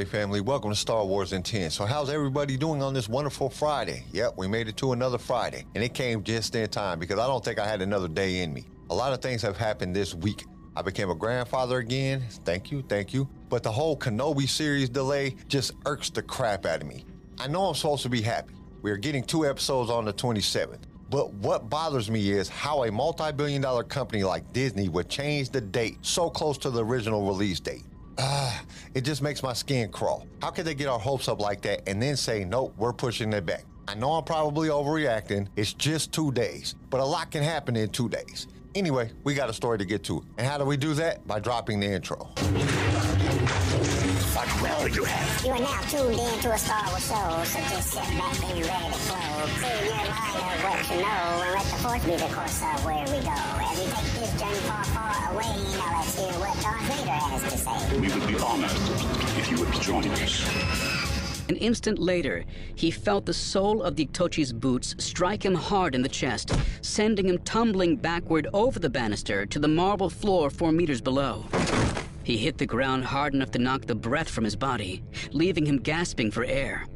way, family. Welcome to Star Wars in 10. So, how's everybody doing on this wonderful Friday? Yep, we made it to another Friday, and it came just in time because I don't think I had another day in me. A lot of things have happened this week. I became a grandfather again. Thank you, thank you. But the whole Kenobi series delay just irks the crap out of me. I know I'm supposed to be happy. We are getting two episodes on the 27th. But what bothers me is how a multi billion dollar company like Disney would change the date so close to the original release date. Ah, it just makes my skin crawl. How could they get our hopes up like that and then say, nope, we're pushing it back? I know I'm probably overreacting. It's just two days, but a lot can happen in two days. Anyway, we got a story to get to. And how do we do that? By dropping the intro. What will you have? You are now tuned in to a Star Wars show, so just sit back and ready to flow. Clear your mind of what you know, and let the force be the course of where we go. As we take this journey far, far away, now let's hear what Darth Vader has to say. We would be honored if you would join us. An instant later, he felt the sole of the Iktotchi's boots strike him hard in the chest, sending him tumbling backward over the banister to the marble floor four meters below. He hit the ground hard enough to knock the breath from his body, leaving him gasping for air.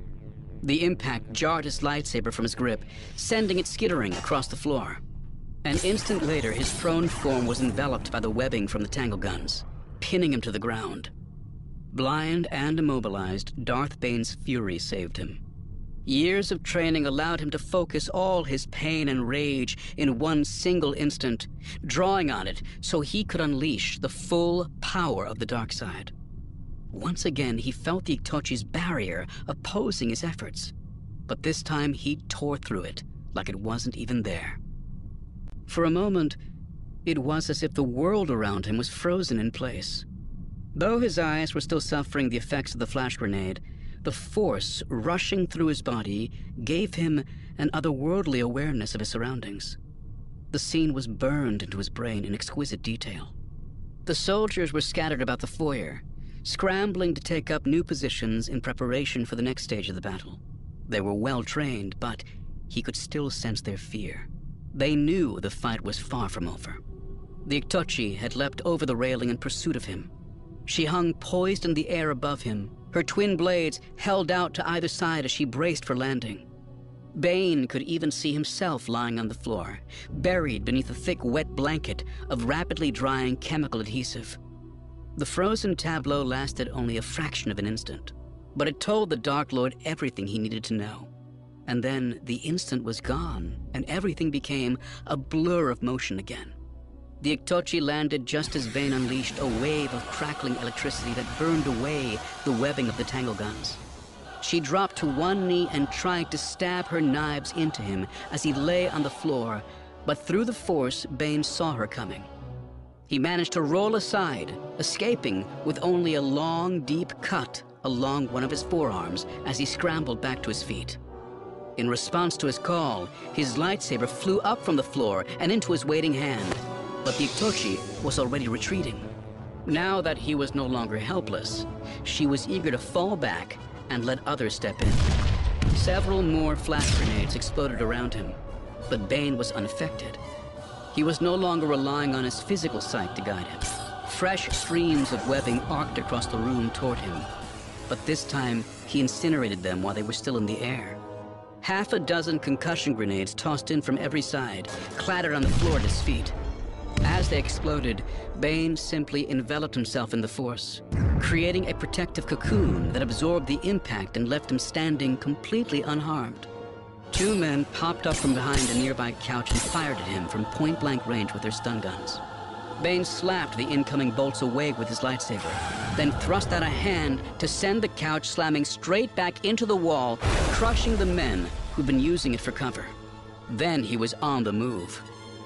The impact jarred his lightsaber from his grip, sending it skittering across the floor. An instant later, his prone form was enveloped by the webbing from the tangle guns, pinning him to the ground. Blind and immobilized, Darth Bane's fury saved him. Years of training allowed him to focus all his pain and rage in one single instant, drawing on it so he could unleash the full power of the dark side. Once again, he felt the Iktotchi's barrier opposing his efforts, but this time he tore through it like it wasn't even there. For a moment, it was as if the world around him was frozen in place. Though his eyes were still suffering the effects of the flash grenade, the force rushing through his body gave him an otherworldly awareness of his surroundings. The scene was burned into his brain in exquisite detail. The soldiers were scattered about the foyer, scrambling to take up new positions in preparation for the next stage of the battle. They were well trained, but he could still sense their fear. They knew the fight was far from over. The Iktotchi had leapt over the railing in pursuit of him. She hung poised in the air above him, her twin blades held out to either side as she braced for landing. Bane could even see himself lying on the floor, buried beneath a thick wet blanket of rapidly drying chemical adhesive. The frozen tableau lasted only a fraction of an instant, but it told the Dark Lord everything he needed to know. And then the instant was gone, and everything became a blur of motion again. The Iktotchi landed just as Bane unleashed a wave of crackling electricity that burned away the webbing of the tangle guns. She dropped to one knee and tried to stab her knives into him as he lay on the floor, but through the force, Bane saw her coming. He managed to roll aside, escaping with only a long, deep cut along one of his forearms as he scrambled back to his feet. In response to his call, his lightsaber flew up from the floor and into his waiting hand but the Iktotchi was already retreating. Now that he was no longer helpless, she was eager to fall back and let others step in. Several more flash grenades exploded around him, but Bane was unaffected. He was no longer relying on his physical sight to guide him. Fresh streams of webbing arced across the room toward him, but this time he incinerated them while they were still in the air. Half a dozen concussion grenades tossed in from every side clattered on the floor at his feet. As they exploded, Bane simply enveloped himself in the Force, creating a protective cocoon that absorbed the impact and left him standing completely unharmed. Two men popped up from behind a nearby couch and fired at him from point-blank range with their stun guns. Bane slapped the incoming bolts away with his lightsaber, then thrust out a hand to send the couch slamming straight back into the wall, crushing the men who'd been using it for cover. Then he was on the move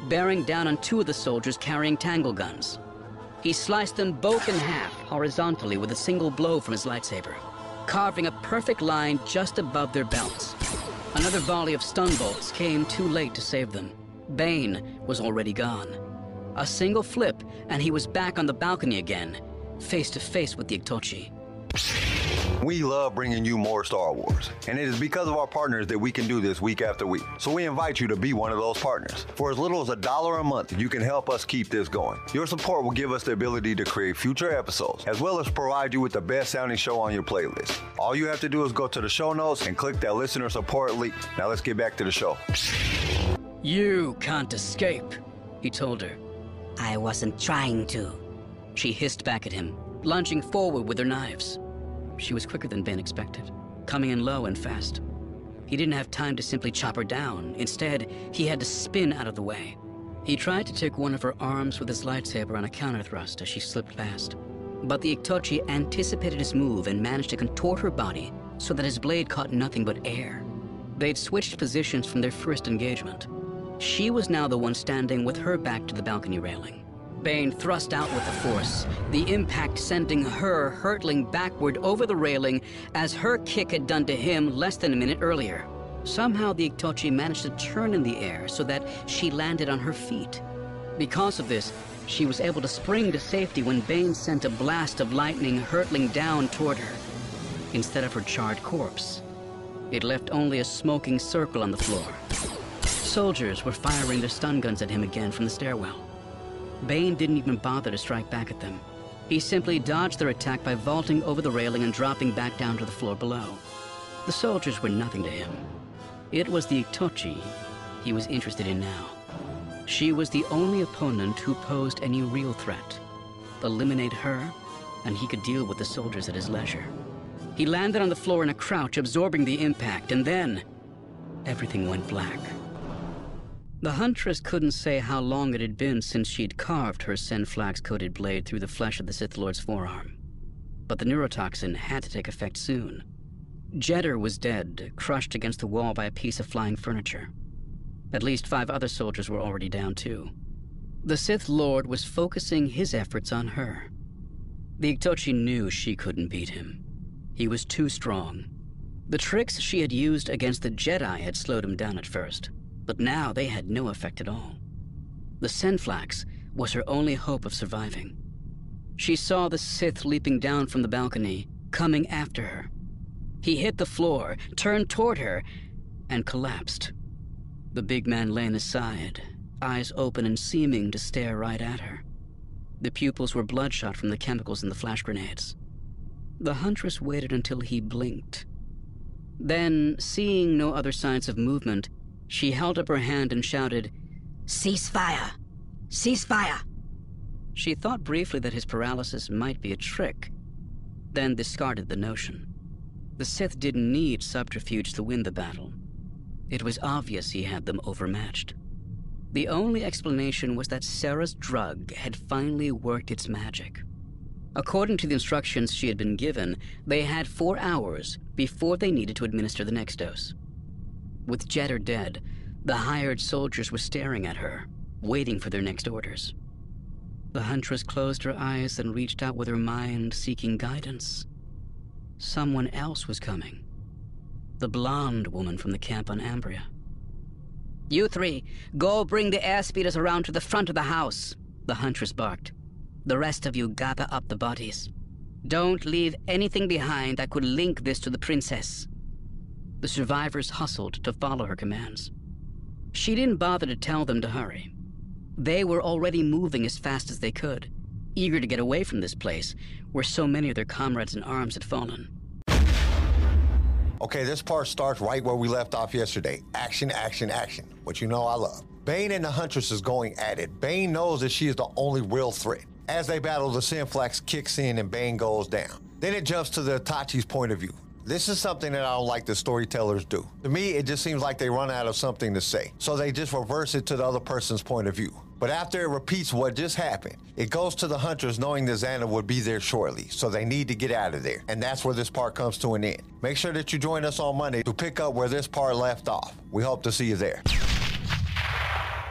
bearing down on two of the soldiers carrying tangle guns. He sliced them both in half horizontally with a single blow from his lightsaber, carving a perfect line just above their belts. Another volley of stun bolts came too late to save them. Bane was already gone. A single flip, and he was back on the balcony again, face to face with the Iktotchi. We love bringing you more Star Wars, and it is because of our partners that we can do this week after week. So we invite you to be one of those partners. For as little as a dollar a month, you can help us keep this going. Your support will give us the ability to create future episodes, as well as provide you with the best sounding show on your playlist. All you have to do is go to the show notes and click that listener support link. Now let's get back to the show. You can't escape, he told her. I wasn't trying to. She hissed back at him, lunging forward with her knives. She was quicker than Ben expected, coming in low and fast. He didn't have time to simply chop her down. Instead, he had to spin out of the way. He tried to take one of her arms with his lightsaber on a counter thrust as she slipped past. But the Iktotchi anticipated his move and managed to contort her body so that his blade caught nothing but air. They'd switched positions from their first engagement. She was now the one standing with her back to the balcony railing. Bane thrust out with the force, the impact sending her hurtling backward over the railing as her kick had done to him less than a minute earlier. Somehow the Iktotchi managed to turn in the air so that she landed on her feet. Because of this, she was able to spring to safety when Bane sent a blast of lightning hurtling down toward her, instead of her charred corpse. It left only a smoking circle on the floor. Soldiers were firing their stun guns at him again from the stairwell. Bane didn't even bother to strike back at them. He simply dodged their attack by vaulting over the railing and dropping back down to the floor below. The soldiers were nothing to him. It was the Iktotchi he was interested in now. She was the only opponent who posed any real threat. Eliminate her, and he could deal with the soldiers at his leisure. He landed on the floor in a crouch, absorbing the impact, and then everything went black. The huntress couldn't say how long it had been since she'd carved her Senflax-coated blade through the flesh of the Sith Lord's forearm. But the neurotoxin had to take effect soon. Jedder was dead, crushed against the wall by a piece of flying furniture. At least five other soldiers were already down, too. The Sith Lord was focusing his efforts on her. The Iktotchi knew she couldn't beat him. He was too strong. The tricks she had used against the Jedi had slowed him down at first but now they had no effect at all. The Senflax was her only hope of surviving. She saw the Sith leaping down from the balcony, coming after her. He hit the floor, turned toward her, and collapsed. The big man lay on his side, eyes open and seeming to stare right at her. The pupils were bloodshot from the chemicals in the flash grenades. The huntress waited until he blinked. Then, seeing no other signs of movement, she held up her hand and shouted, Cease fire! Cease fire! She thought briefly that his paralysis might be a trick, then discarded the notion. The Sith didn't need subterfuge to win the battle. It was obvious he had them overmatched. The only explanation was that Serra's drug had finally worked its magic. According to the instructions she had been given, they had four hours before they needed to administer the next dose. With Jedder dead, the hired soldiers were staring at her, waiting for their next orders. The huntress closed her eyes and reached out with her mind, seeking guidance. Someone else was coming. The blonde woman from the camp on Ambria. You three, go bring the airspeeders around to the front of the house, the huntress barked. The rest of you gather up the bodies. Don't leave anything behind that could link this to the princess. The survivors hustled to follow her commands. She didn't bother to tell them to hurry. They were already moving as fast as they could, eager to get away from this place where so many of their comrades in arms had fallen. Okay, this part starts right where we left off yesterday. Action, action, action. What you know I love. Bane and the Huntress is going at it. Bane knows that she is the only real threat. As they battle, the Senflax kicks in and Bane goes down. Then it jumps to the Iktotchi's point of view. This is something that I don't like the storytellers do. To me, it just seems like they run out of something to say. So they just reverse it to the other person's point of view. But after it repeats what just happened, it goes to the hunters knowing that Zannah would be there shortly, so they need to get out of there. And that's where this part comes to an end. Make sure that you join us on Monday to pick up where this part left off. We hope to see you there.